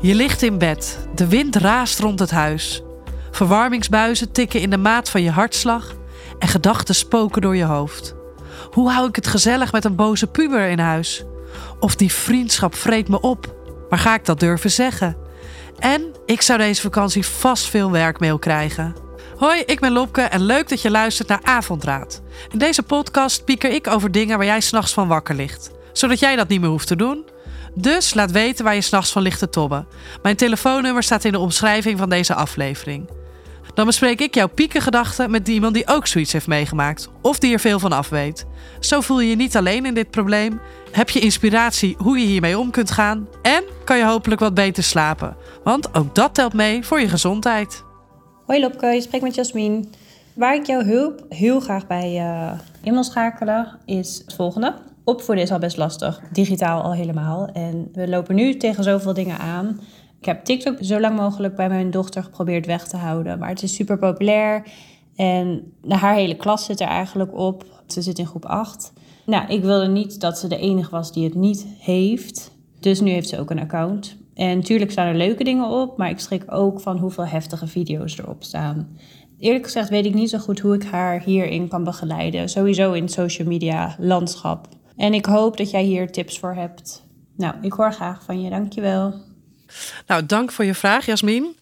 Je ligt in bed, de wind raast rond het huis. Verwarmingsbuizen tikken in de maat van je hartslag en gedachten spoken door je hoofd. Hoe hou ik het gezellig met een boze puber in huis? Of die vriendschap vreet me op. Maar ga ik dat durven zeggen? En ik zou deze vakantie vast veel werkmail krijgen. Hoi, ik ben Lopke en leuk dat je luistert naar Avondraad. In deze podcast pieker ik over dingen waar jij s'nachts van wakker ligt. Zodat jij dat niet meer hoeft te doen. Dus laat weten waar je s'nachts van ligt te tobben. Mijn telefoonnummer staat in de omschrijving van deze aflevering. Dan bespreek ik jouw piekengedachten met iemand die ook zoiets heeft meegemaakt. Of die er veel van af weet. Zo voel je je niet alleen in dit probleem. Heb je inspiratie hoe je hiermee om kunt gaan. En kan je hopelijk wat beter slapen. Want ook dat telt mee voor je gezondheid. Hoi Lopke, je spreekt met Jasmin. Waar ik jouw hulp heel graag bij uh, in wil schakelen is het volgende. Opvoeden is al best lastig, digitaal al helemaal. En we lopen nu tegen zoveel dingen aan. Ik heb TikTok zo lang mogelijk bij mijn dochter geprobeerd weg te houden. Maar het is super populair. En haar hele klas zit er eigenlijk op. Ze zit in groep 8. Nou, ik wilde niet dat ze de enige was die het niet heeft. Dus nu heeft ze ook een account. En natuurlijk staan er leuke dingen op, maar ik schrik ook van hoeveel heftige video's erop staan. Eerlijk gezegd weet ik niet zo goed hoe ik haar hierin kan begeleiden. Sowieso in het social media landschap. En ik hoop dat jij hier tips voor hebt. Nou, ik hoor graag van je. Dankjewel. Nou, dank voor je vraag, Jasmin.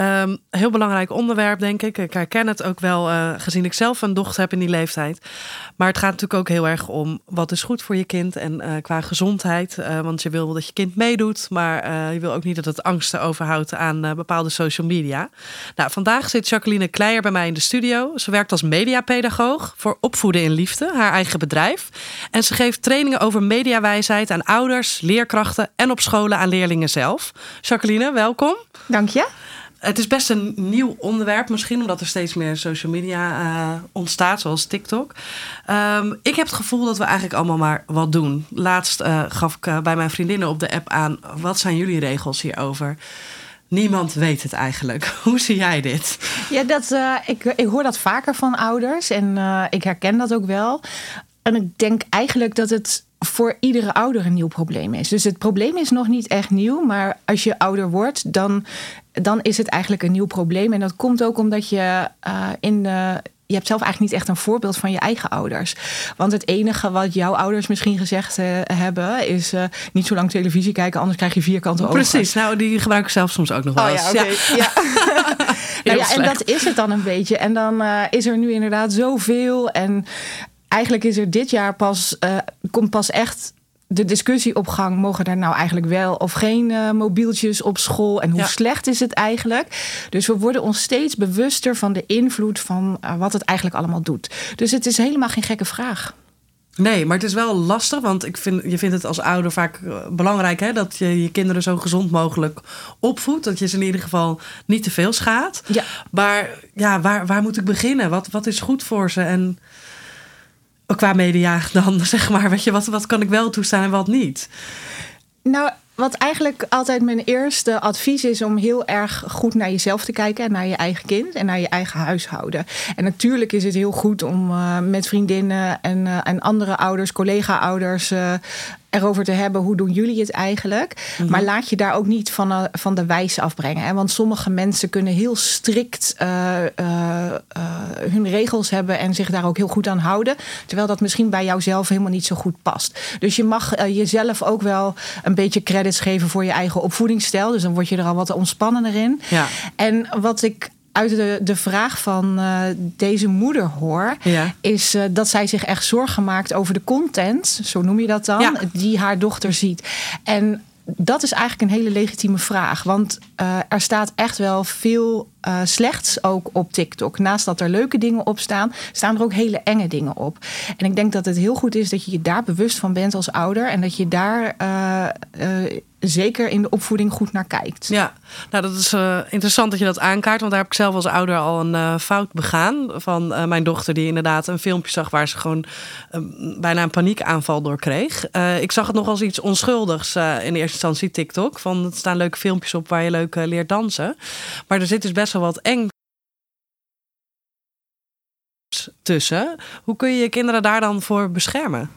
Um, heel belangrijk onderwerp, denk ik. Ik herken het ook wel, uh, gezien ik zelf een dochter heb in die leeftijd. Maar het gaat natuurlijk ook heel erg om wat is goed voor je kind en uh, qua gezondheid. Uh, want je wil dat je kind meedoet, maar je wil ook niet dat het angsten overhoudt aan bepaalde social media. Nou, vandaag zit Jacqueline Kleijer bij mij in de studio. Ze werkt als mediapedagoog voor Opvoeden in Liefde, haar eigen bedrijf. En ze geeft trainingen over mediawijsheid aan ouders, leerkrachten en op scholen aan leerlingen zelf. Jacqueline, welkom. Dank je. Het is best een nieuw onderwerp, misschien omdat er steeds meer social media uh, ontstaat, zoals TikTok. Um, ik heb het gevoel dat we eigenlijk allemaal maar wat doen. Laatst uh, gaf ik uh, bij mijn vriendinnen op de app aan: wat zijn jullie regels hierover? Niemand weet het eigenlijk. Hoe zie jij dit? Ja, dat, ik, ik hoor dat vaker van ouders en ik herken dat ook wel. En ik denk eigenlijk dat het voor iedere ouder een nieuw probleem is. Dus het probleem is nog niet echt nieuw, maar als je ouder wordt, dan, dan is het eigenlijk een nieuw probleem. En dat komt ook omdat je uh, in de je hebt zelf eigenlijk niet echt een voorbeeld van je eigen ouders. Want het enige wat jouw ouders misschien gezegd uh, hebben is uh, niet zo lang televisie kijken, anders krijg je vierkante ogen. Precies, nou die gebruik ik zelf soms ook nog wel oh, ja, okay. ja. ja. nou ja, en dat is het dan een beetje. En dan uh, is er nu inderdaad zoveel. En eigenlijk is er dit jaar pas, uh, komt pas echt de discussie op gang. Mogen er nou eigenlijk wel of geen uh, mobieltjes op school? En hoe ja. slecht is het eigenlijk? Dus we worden ons steeds bewuster van de invloed van uh, wat het eigenlijk allemaal doet. Dus het is helemaal geen gekke vraag. Nee, maar het is wel lastig, want ik vind, je vindt het als ouder vaak belangrijk hè, dat je je kinderen zo gezond mogelijk opvoedt. Dat je ze in ieder geval niet te veel schaadt. Ja. Maar ja, waar, waar moet ik beginnen? Wat, wat is goed voor ze? En qua media dan, zeg maar? Weet je, wat, wat kan ik wel toestaan en wat niet? Nou, wat eigenlijk altijd mijn eerste advies is om heel erg goed naar jezelf te kijken en naar je eigen kind en naar je eigen huishouden. En natuurlijk is het heel goed om uh, met vriendinnen en, uh, en andere ouders, collega-ouders, uh, erover te hebben hoe doen jullie het eigenlijk. Mm -hmm. Maar laat je daar ook niet van, uh, van de wijze afbrengen. Hè? Want sommige mensen kunnen heel strikt uh, uh, hun regels hebben en zich daar ook heel goed aan houden. Terwijl dat misschien bij jouzelf helemaal niet zo goed past. Dus je mag jezelf ook wel een beetje credits geven voor je eigen opvoedingsstijl. Dus dan word je er al wat ontspannender in. Ja. En wat ik uit de, de vraag van uh, deze moeder hoor, ja. is uh, dat zij zich echt zorgen maakt over de content, zo noem je dat dan, ja. die haar dochter ziet. En dat is eigenlijk een hele legitieme vraag. Want uh, er staat echt wel veel uh, slechts ook op TikTok. Naast dat er leuke dingen op staan, staan er ook hele enge dingen op. En ik denk dat het heel goed is dat je je daar bewust van bent als ouder. En dat je daar uh, zeker in de opvoeding goed naar kijkt. Ja, nou dat is uh, interessant dat je dat aankaart. Want daar heb ik zelf als ouder al een uh, fout begaan. Van uh, mijn dochter die inderdaad een filmpje zag... waar ze gewoon bijna een paniekaanval door kreeg. ik zag het nog als iets onschuldigs in eerste instantie TikTok. Van er staan leuke filmpjes op waar je leuk leert dansen. Maar er zit dus best wel wat eng tussen. Hoe kun je je kinderen daar dan voor beschermen?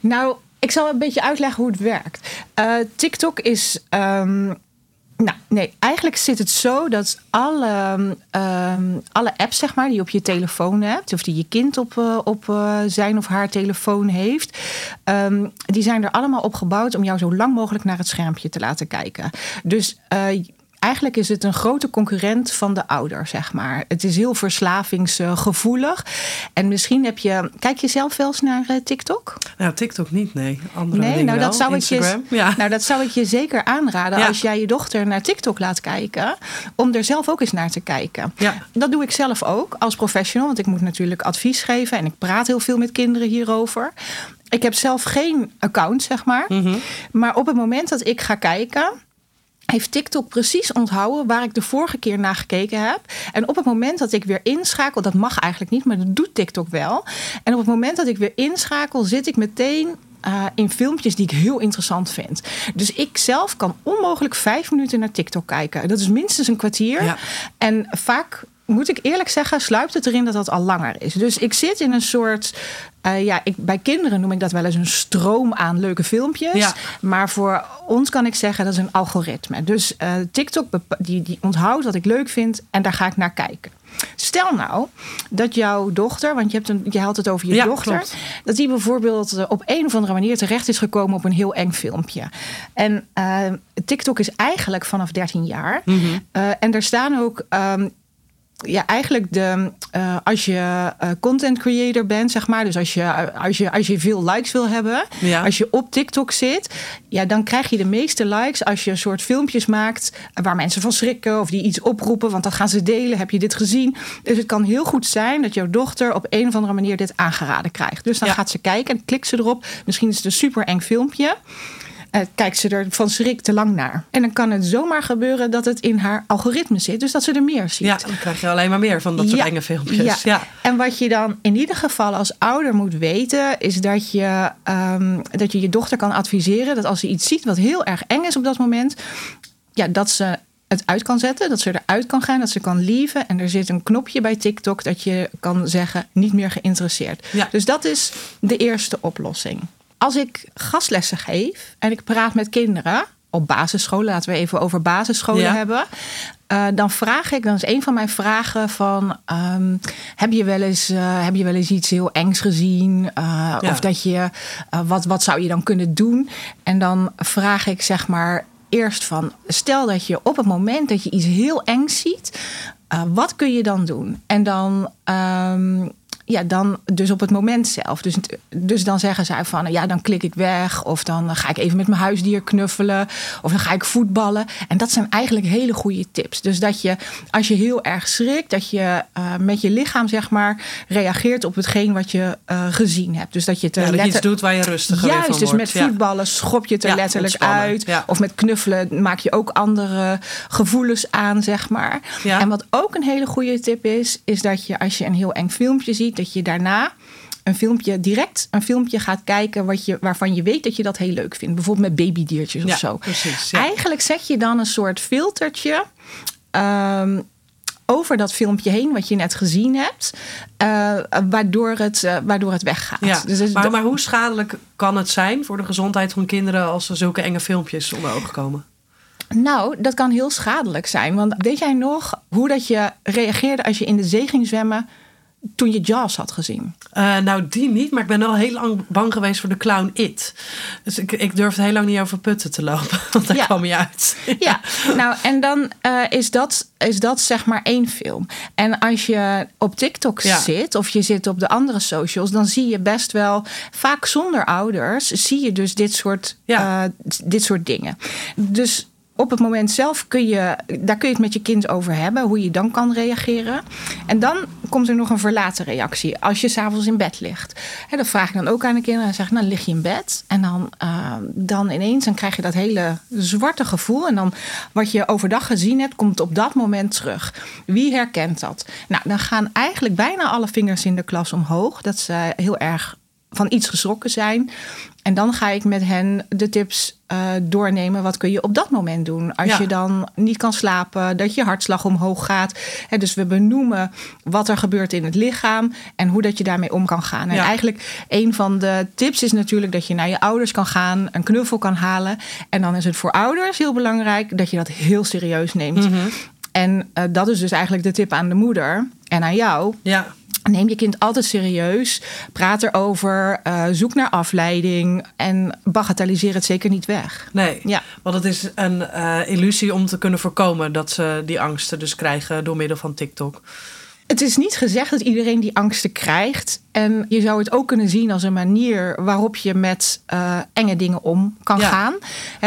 Nou, Ik zal een beetje uitleggen hoe het werkt. Uh, TikTok is. Um, nou, nee, eigenlijk zit het zo dat alle, um, alle apps, zeg maar, die je op je telefoon hebt, of die je kind op, uh, op uh, zijn of haar telefoon heeft, um, die zijn er allemaal op gebouwd om jou zo lang mogelijk naar het schermpje te laten kijken. Dus uh, eigenlijk is het een grote concurrent van de ouder, zeg maar. Het is heel verslavingsgevoelig. En misschien heb je. Kijk je zelf wel eens naar uh, TikTok? Nou, TikTok niet, nee. Andere nee, nou, dat zou Instagram, ik je, ja. nou, dat zou ik je zeker aanraden ja. als jij je dochter naar TikTok laat kijken. Om er zelf ook eens naar te kijken. Ja. Dat doe ik zelf ook als professional, want ik moet natuurlijk advies geven en ik praat heel veel met kinderen hierover. Ik heb zelf geen account, zeg maar. Mm -hmm. Maar op het moment dat ik ga kijken heeft TikTok precies onthouden waar ik de vorige keer naar gekeken heb. En op het moment dat ik weer inschakel, dat mag eigenlijk niet, maar dat doet TikTok wel. En op het moment dat ik weer inschakel, zit ik meteen uh, in filmpjes die ik heel interessant vind. Dus ik zelf kan onmogelijk vijf minuten naar TikTok kijken. Dat is minstens een kwartier. Ja. En vaak moet ik eerlijk zeggen, sluipt het erin dat dat al langer is. Dus ik zit in een soort. Uh, ja, ik, bij kinderen noem ik dat wel eens een stroom aan leuke filmpjes. Ja. Maar voor ons kan ik zeggen dat is een algoritme. Dus uh, TikTok die, die onthoudt wat ik leuk vind en daar ga ik naar kijken. Stel nou dat jouw dochter, want je, hebt een, je haalt het over je ja, dochter, klopt. dat die bijvoorbeeld op een of andere manier terecht is gekomen op een heel eng filmpje. En uh, TikTok is eigenlijk vanaf 13 jaar. Mm -hmm. uh, en er staan ook. Um, ja, eigenlijk de, uh, als je uh, content creator bent, zeg maar. Dus als je, als je, als je veel likes wil hebben. Ja. Als je op TikTok zit. Ja, dan krijg je de meeste likes als je een soort filmpjes maakt. Waar mensen van schrikken of die iets oproepen. Want dan gaan ze delen. Heb je dit gezien? Dus het kan heel goed zijn dat jouw dochter op een of andere manier dit aangeraden krijgt. Dus dan Ja. gaat ze kijken en klikt ze erop. Misschien is het een super eng filmpje. Uh, kijkt ze er van schrik te lang naar. En dan kan het zomaar gebeuren dat het in haar algoritme zit. Dus dat ze er meer ziet. Ja, dan krijg je alleen maar meer van dat soort Ja. enge filmpjes. Ja. Ja. En wat je dan in ieder geval als ouder moet weten, is dat je, um, dat je je dochter kan adviseren dat als ze iets ziet wat heel erg eng is op dat moment, ja, dat ze het uit kan zetten, dat ze eruit kan gaan, dat ze kan lieven. En er zit een knopje bij TikTok dat je kan zeggen niet meer geïnteresseerd. Ja. Dus dat is de eerste oplossing. Als ik gastlessen geef en ik praat met kinderen op basisscholen, laten we even over basisscholen Ja. hebben. Uh, dan vraag ik, dan is een van mijn vragen van... Um, heb, je wel eens, uh, heb je wel eens iets heel engs gezien? Uh, Ja. Of dat je, wat, wat zou je dan kunnen doen? En dan vraag ik zeg maar eerst van... stel dat je op het moment dat je iets heel engs ziet... wat kun je dan doen? En dan... Um, ja, dan dus op het moment zelf. Dus, dus dan zeggen zij van, ja, dan klik ik weg. Of dan ga ik even met mijn huisdier knuffelen. Of dan ga ik voetballen. En dat zijn eigenlijk hele goede tips. Dus dat je, als je heel erg schrikt, dat je uh, met je lichaam, zeg maar, reageert op hetgeen wat je uh, gezien hebt. Dus dat je het Ja, je letter- iets doet waar je Juist, weer van dus wordt. met Ja. voetballen schop je het er Ja, letterlijk uit. ja. Of met knuffelen maak je ook andere gevoelens aan, zeg maar. En wat ook een hele goede tip is, is dat je als je een heel eng filmpje ziet, dat je daarna een filmpje direct een filmpje gaat kijken wat je, waarvan je weet dat je dat heel leuk vindt. Bijvoorbeeld met babydiertjes of Ja, zo. precies, ja. Eigenlijk zet je dan een soort filtertje. Um, over dat filmpje heen, wat je net gezien hebt, uh, waardoor, het, uh, waardoor het weggaat. Ja, Dus het- maar, maar hoe schadelijk kan het zijn voor de gezondheid van kinderen als er zulke enge filmpjes onder ogen komen? Nou, dat kan heel schadelijk zijn. Want weet jij nog hoe dat je reageerde als je in de zee ging zwemmen toen je Jaws had gezien? Uh, nou, die niet, maar ik ben wel heel lang bang geweest voor de clown It. Dus ik, ik durfde heel lang niet over putten te lopen, want daar Ja. kwam je uit. Ja, nou en dan uh, is, dat, is dat zeg maar één film. En als je op TikTok Ja. zit of je zit op de andere socials, dan zie je best wel, vaak zonder ouders, zie je dus dit soort, Ja. uh, dit soort dingen. Dus op het moment zelf kun je, daar kun je het met je kind over hebben, hoe je dan kan reageren. En dan komt er nog een verlaten reactie. Als je s'avonds in bed ligt. Hè, dat vraag ik dan ook aan de kinderen. En zeg nou lig je in bed. En dan, uh, dan ineens dan krijg je dat hele zwarte gevoel. En dan wat je overdag gezien hebt, komt op dat moment terug. Wie herkent dat? Nou, dan gaan eigenlijk bijna alle vingers in de klas omhoog. Dat ze heel erg van iets geschrokken zijn. En dan ga ik met hen de tips uh, doornemen. Wat kun je op dat moment doen? Als Ja. je dan niet kan slapen, dat je hartslag omhoog gaat. Hè, dus we benoemen wat er gebeurt in het lichaam en hoe dat je daarmee om kan gaan. En Ja. eigenlijk een van de tips is natuurlijk dat je naar je ouders kan gaan, een knuffel kan halen. En dan is het voor ouders heel belangrijk dat je dat heel serieus neemt. Mhm. En eh, dat is dus eigenlijk de tip aan de moeder en aan jou. Ja, Neem je kind altijd serieus. Praat erover. eh, zoek naar afleiding. En bagatelliseer het zeker niet weg. nee. Ja. Want het is een eh, illusie om te kunnen voorkomen dat ze die angsten dus krijgen door middel van TikTok. Het is niet gezegd dat iedereen die angsten krijgt. En je zou het ook kunnen zien als een manier waarop je met eh, enge dingen om kan Ja. gaan.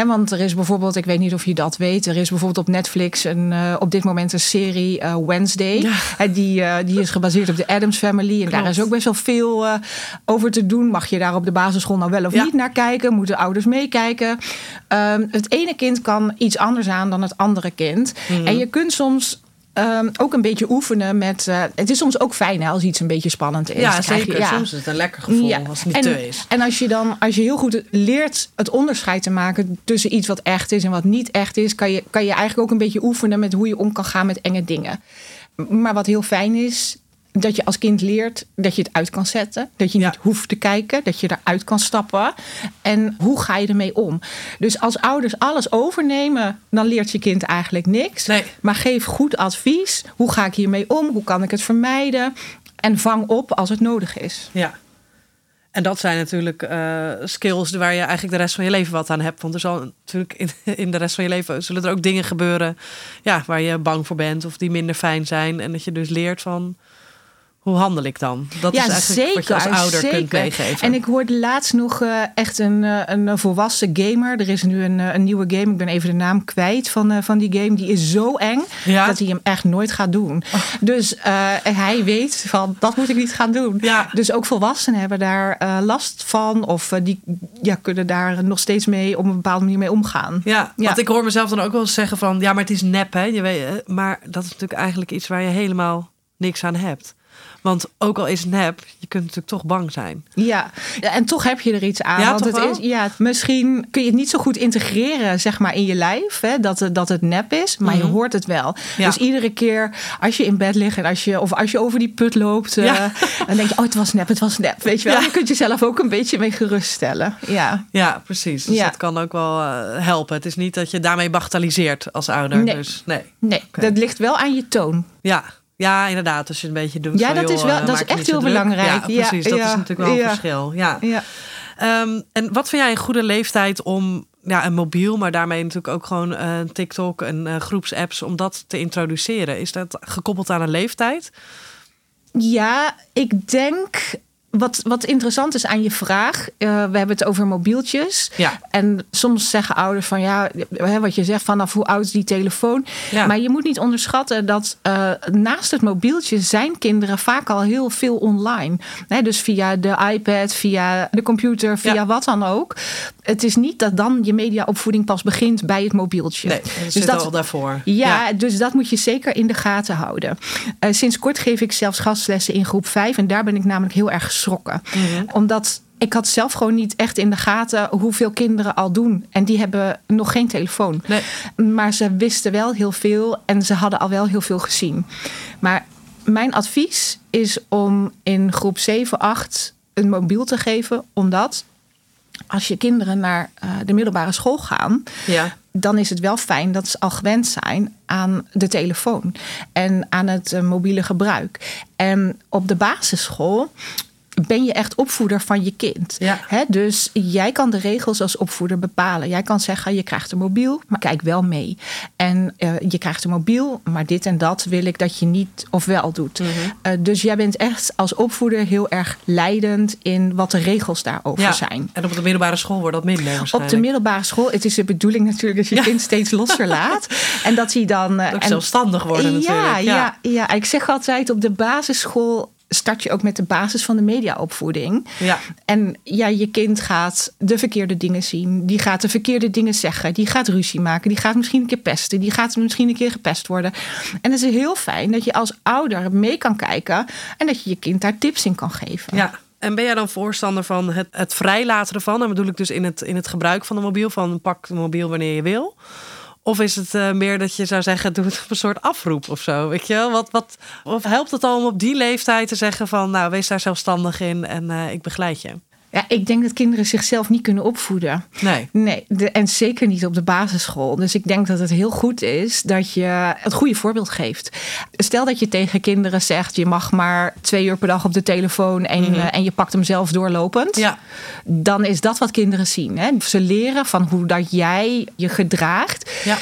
Want er is bijvoorbeeld, ik weet niet of je dat weet, er is bijvoorbeeld op Netflix een, eh, op dit moment een serie eh, Wednesday. Ja. Die, die is gebaseerd op de Adams Family. En daar is ook best wel veel over te doen. Mag je daar op de basisschool nou wel of Ja. niet naar kijken? Moeten ouders meekijken? Ehm, het ene kind kan iets anders aan dan het andere kind. Mhm. En je kunt soms ehm, ook een beetje oefenen met. eh, het is soms ook fijn hè, als iets een beetje spannend is. Ja, je- zeker. ja. Soms is het een lekker gevoel Ja. als het niet en, te is. En als je dan, als je heel goed leert het onderscheid te maken tussen iets wat echt is en wat niet echt is, kan je, kan je eigenlijk ook een beetje oefenen met hoe je om kan gaan met enge dingen. Maar wat heel fijn is, dat je als kind leert dat je het uit kan zetten. Dat je Ja. niet hoeft te kijken, dat je eruit kan stappen. En hoe ga je ermee om? Dus als ouders alles overnemen, dan leert je kind eigenlijk niks. Nee. Maar geef goed advies. Hoe ga ik hiermee om? Hoe kan ik het vermijden? En vang op als het nodig is. Ja. En dat zijn natuurlijk eh, skills waar je eigenlijk de rest van je leven wat aan hebt. Want er zal natuurlijk in, in de rest van je leven zullen er ook dingen gebeuren ja, waar je bang voor bent of die minder fijn zijn. En dat je dus leert van hoe handel ik dan? Dat is eigenlijk wat je als ouder kunt meegeven. En ik hoorde laatst nog eh, echt een, eh, een volwassen gamer. Er is nu een, eh, een nieuwe game. Ik ben even de naam kwijt van, van die game. Die is zo eng Ja? dat hij hem echt nooit gaat doen. Dus eh, hij weet van dat moet ik niet gaan doen. Ja. Dus ook volwassenen hebben daar last van. Of die ja, kunnen daar nog steeds mee op een bepaalde manier mee omgaan. Ja, Ja. want ik hoor mezelf dan ook wel eens zeggen van... ja, maar het is nep, hè? Je weet, maar dat is natuurlijk eigenlijk iets waar je helemaal niks aan hebt. Want ook al is het nep, je kunt natuurlijk toch bang zijn. Ja, en toch heb je er iets aan. Ja, want toch het wel? is, ja, misschien kun je het niet zo goed integreren zeg maar, in je lijf. Hè, dat, het, dat het nep is, maar je Mhm. hoort het wel. Ja. Dus iedere keer als je in bed ligt en als je, of als je over die put loopt, eh, Ja. dan denk je, oh, het was nep, het was nep. Weet je wel? Ja. Je kunt jezelf ook een beetje mee geruststellen. Ja. Ja, precies. Dus Ja. dat kan ook wel eh, helpen. Het is niet dat je daarmee bagatelliseert als ouder. Nee. Dus nee. Nee, dat ligt wel aan je toon. Ja. Ja, inderdaad. Als je een beetje doet Ja, van, dat joh, is wel- eh, dat is echt heel belangrijk. Ja, Ja, precies. Dat is ja, natuurlijk wel een ja. verschil. Ja. Ja. Ehm, en wat vind jij een goede leeftijd om ja, een mobiel, maar daarmee natuurlijk ook gewoon eh, TikTok en eh, groepsapps, om dat te introduceren? Is dat gekoppeld aan een leeftijd? Ja, ik denk. Wat, wat interessant is aan je vraag. eh, we hebben het over mobieltjes. Ja. En soms zeggen ouders van ja, wat je zegt vanaf hoe oud is die telefoon. Ja. Maar je moet niet onderschatten dat eh, naast het mobieltje zijn kinderen vaak al heel veel online. Hè, dus via de iPad, via de computer, via Ja. wat dan ook. Het is niet dat dan je mediaopvoeding pas begint bij het mobieltje. Nee, dat Dus dat- al daarvoor. Ja, dus dat moet je zeker in de gaten houden. Eh, sinds kort geef ik zelfs gastlessen in groep 5. En daar ben ik namelijk heel erg geschrokken. Mhm. Omdat ik had zelf gewoon niet echt in de gaten hoeveel kinderen al doen. En die hebben nog geen telefoon. Nee. Maar ze wisten wel heel veel en ze hadden al wel heel veel gezien. Maar mijn advies is om in groep 7, 8 een mobiel te geven. Omdat als je kinderen naar eh, de middelbare school gaan Ja. dan is het wel fijn dat ze al gewend zijn aan de telefoon en aan het eh, mobiele gebruik. En op de basisschool ben je echt opvoeder van je kind. Ja. Dus jij kan de regels als opvoeder bepalen. Jij kan zeggen, je krijgt een mobiel, maar kijk wel mee. En eh, je krijgt een mobiel, maar dit en dat wil ik dat je niet of wel doet. Mhm. Eh, dus jij bent echt als opvoeder heel erg leidend in wat de regels daarover ja. zijn. En op de middelbare school wordt dat minder Op de middelbare school, het is de bedoeling natuurlijk dat je Ja. kind steeds losser laat. En dat hij dan. Ook en- zelfstandig worden natuurlijk. Ja, ja, ja. Ik zeg altijd op de basisschool start je ook met de basis van de mediaopvoeding. Ja. En ja, je kind gaat de verkeerde dingen zien. Die gaat de verkeerde dingen zeggen. Die gaat ruzie maken. Die gaat misschien een keer pesten. Die gaat misschien een keer gepest worden. En het is heel fijn dat je als ouder mee kan kijken. En dat je je kind daar tips in kan geven. Ja. En ben jij dan voorstander van het, het vrijlaten ervan? En bedoel ik dus in het, in het gebruik van de mobiel, van pak de mobiel wanneer je wil? Of is het uh, meer dat je zou zeggen, doe het op een soort afroep of zo? Weet je wel? Wat, wat, of helpt het al om op die leeftijd te zeggen van, nou, wees daar zelfstandig in en uh, ik begeleid je? Ja, ik denk dat kinderen zichzelf niet kunnen opvoeden. Nee. Nee, de, en zeker niet op de basisschool. Dus ik denk dat het heel goed is dat je het goede voorbeeld geeft. Stel dat je tegen kinderen zegt: je mag maar twee uur per dag op de telefoon en, mm -hmm. en je pakt hem zelf doorlopend. Ja. Dan is dat wat kinderen zien. Hè? Ze leren van hoe dat jij je gedraagt. Ja.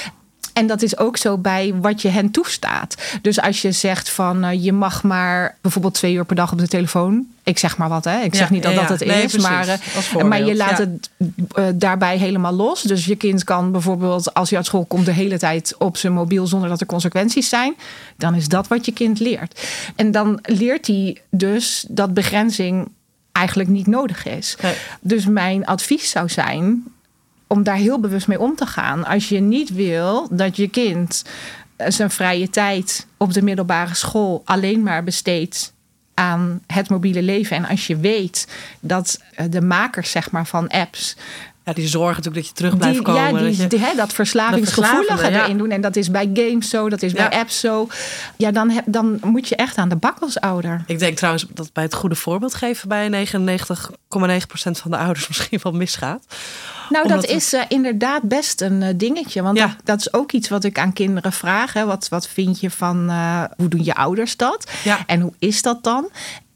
En dat is ook zo bij wat je hen toestaat. Dus als je zegt van uh, je mag maar bijvoorbeeld twee uur per dag op de telefoon. Ik zeg maar wat, hè? Ik zeg ja, niet dat ja, dat het nee, is, precies. maar, uh, maar je laat het uh, daarbij helemaal los. Dus je kind kan bijvoorbeeld als hij uit school komt de hele tijd op zijn mobiel zonder dat er consequenties zijn. Dan is dat wat je kind leert. En dan leert hij dus dat begrenzing eigenlijk niet nodig is. Nee. Dus mijn advies zou zijn om daar heel bewust mee om te gaan. Als je niet wil dat je kind zijn vrije tijd op de middelbare school alleen maar besteedt aan het mobiele leven. En als je weet dat de makers zeg maar, van apps. Ja, die zorgen natuurlijk dat je terug blijft die, komen. Ja, die, dat, je, die, hè, dat verslavingsgevoelige ja. erin doen. En dat is bij games zo, dat is bij Ja. apps zo. Ja, dan, heb, dan moet je echt aan de bak als ouder. Ik denk trouwens dat bij het goede voorbeeld geven bij 99,9% van de ouders misschien wel misgaat. Nou, Omdat dat is uh, inderdaad best een uh, dingetje. Want Ja. dat, dat is ook iets wat ik aan kinderen vraag. Hè. Wat, wat vind je van, uh, hoe doen je ouders dat? Ja. En hoe is dat dan?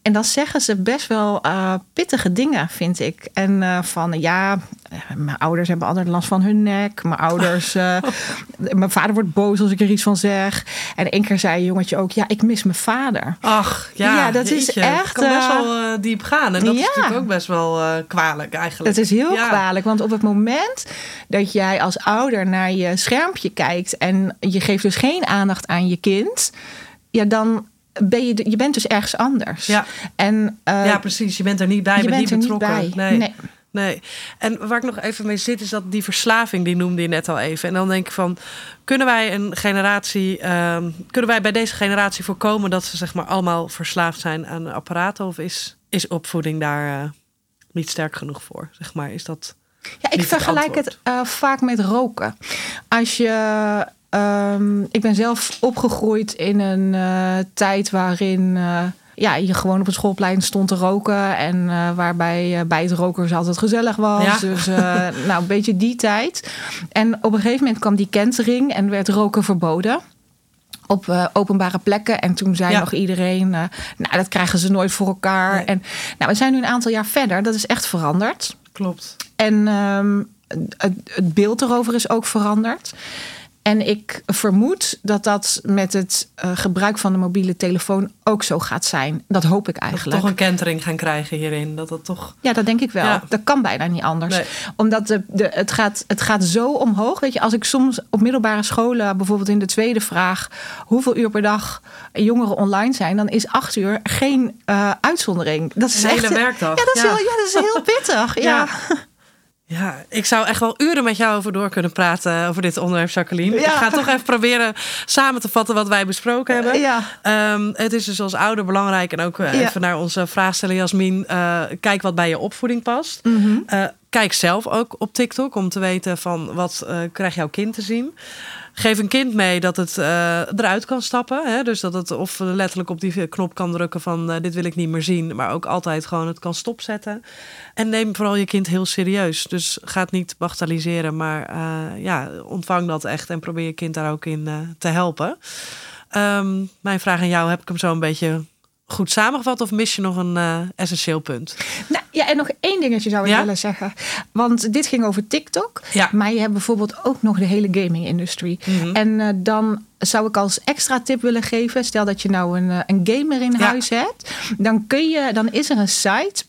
En dan zeggen ze best wel uh, pittige dingen, vind ik. En uh, van ja, mijn ouders hebben altijd last van hun nek. Mijn ouders, uh, mijn vader wordt boos als ik er iets van zeg. En één keer zei een jongetje ook, ja, ik mis mijn vader. Ach, ja, ja dat jeetje. is echt. Het kan best wel diep gaan. En dat ja. is natuurlijk ook best wel kwalijk eigenlijk. Het is heel ja. kwalijk, want op het moment dat jij als ouder naar je schermpje kijkt en je geeft dus geen aandacht aan je kind, ja, dan ben je, je bent dus ergens anders. Ja. En, uh, ja, precies. Je bent er niet bij, je bent bent niet betrokken. niet. Nee. nee. Nee. En waar ik nog even mee zit, is dat die verslaving, die noemde je net al even. En dan denk ik van, kunnen wij een generatie, uh, kunnen wij bij deze generatie voorkomen dat ze zeg maar allemaal verslaafd zijn aan apparaten? Of is, is opvoeding daar uh, niet sterk genoeg voor? Zeg maar, is dat. Ja, ik vergelijk het, het uh, vaak met roken. Als je Um, ik ben zelf opgegroeid in een uh, tijd waarin uh, ja, je gewoon op het schoolplein stond te roken. En uh, waarbij bij het rokers altijd gezellig was. Ja. Dus nou, een beetje die tijd. En op een gegeven moment kwam die kentering en werd roken verboden op uh, openbare plekken. En toen zei ja. nog iedereen, uh, nou, dat krijgen ze nooit voor elkaar. Nee. En nou, we zijn nu een aantal jaar verder. Dat is echt veranderd. Klopt. En um, het, het beeld erover is ook veranderd. En ik vermoed dat dat met het uh, gebruik van de mobiele telefoon ook zo gaat zijn. Dat hoop ik eigenlijk. Dat we toch een kentering gaan krijgen hierin. Dat dat toch... Ja, dat denk ik wel. Ja. Dat kan bijna niet anders. Nee. Omdat de, de, het, gaat, het gaat zo omhoog. Weet je, als ik soms op middelbare scholen, bijvoorbeeld in de tweede vraag, hoeveel uur per dag jongeren online zijn, dan is acht uur geen uh, uitzondering. Dat is een echt, hele werkdag. Ja, dat is, Heel, ja, dat is heel pittig. ja. Ja, ik zou echt wel uren met jou over door kunnen praten over dit onderwerp, Jacqueline. Ja. Ik ga toch even proberen samen te vatten wat wij besproken hebben. Ja. Um, het is dus als ouder belangrijk en ook ja. even naar onze vraagsteller Jasmin. Uh, kijk wat bij je opvoeding past. Mm -hmm. uh, kijk zelf ook op TikTok om te weten van wat uh, krijgt jouw kind te zien. Geef een kind mee dat het uh, eruit kan stappen. Hè? Dus dat het of letterlijk op die knop kan drukken van uh, dit wil ik niet meer zien. Maar ook altijd gewoon het kan stopzetten. En neem vooral je kind heel serieus. Dus ga het niet bagatelliseren. Maar uh, ja, ontvang dat echt en probeer je kind daar ook in te helpen. Um, mijn vraag aan jou, heb ik hem zo een beetje goed samengevat of mis je nog een uh, essentieel punt? Nou, ja, en nog één dingetje zou ik ja? willen zeggen. Want dit ging over TikTok. Ja. Maar je hebt bijvoorbeeld ook nog de hele gaming-industrie. Mm -hmm. En uh, dan zou ik als extra tip willen geven. Stel dat je nou een, een gamer in ja. huis hebt. Dan, kun je, dan is er een site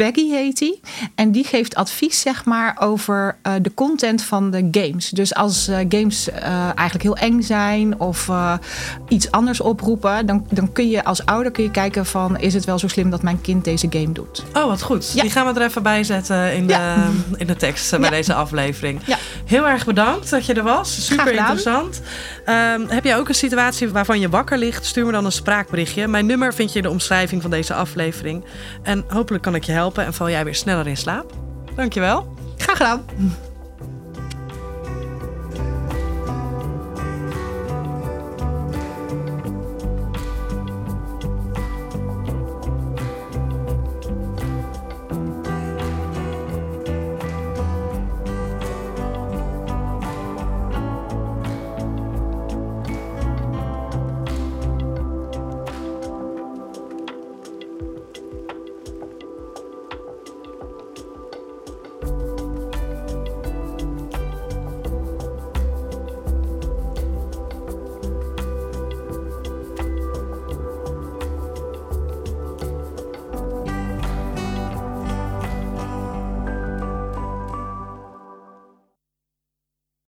Peggy heet die. En die geeft advies zeg maar over uh, de content van de games. Dus als uh, games uh, eigenlijk heel eng zijn of iets anders oproepen, dan, dan kun je als ouder kun je kijken van is het wel zo slim dat mijn kind deze game doet. Oh, wat goed. Ja. Die gaan we er even bij zetten in de, ja. in de tekst bij ja. deze aflevering. Heel erg bedankt dat je er was. Super interessant. Um, heb jij ook een situatie waarvan je wakker ligt? Stuur me dan een spraakberichtje. Mijn nummer vind je in de omschrijving van deze aflevering. En hopelijk kan ik je en val jij weer sneller in slaap. Dankjewel. Graag gedaan.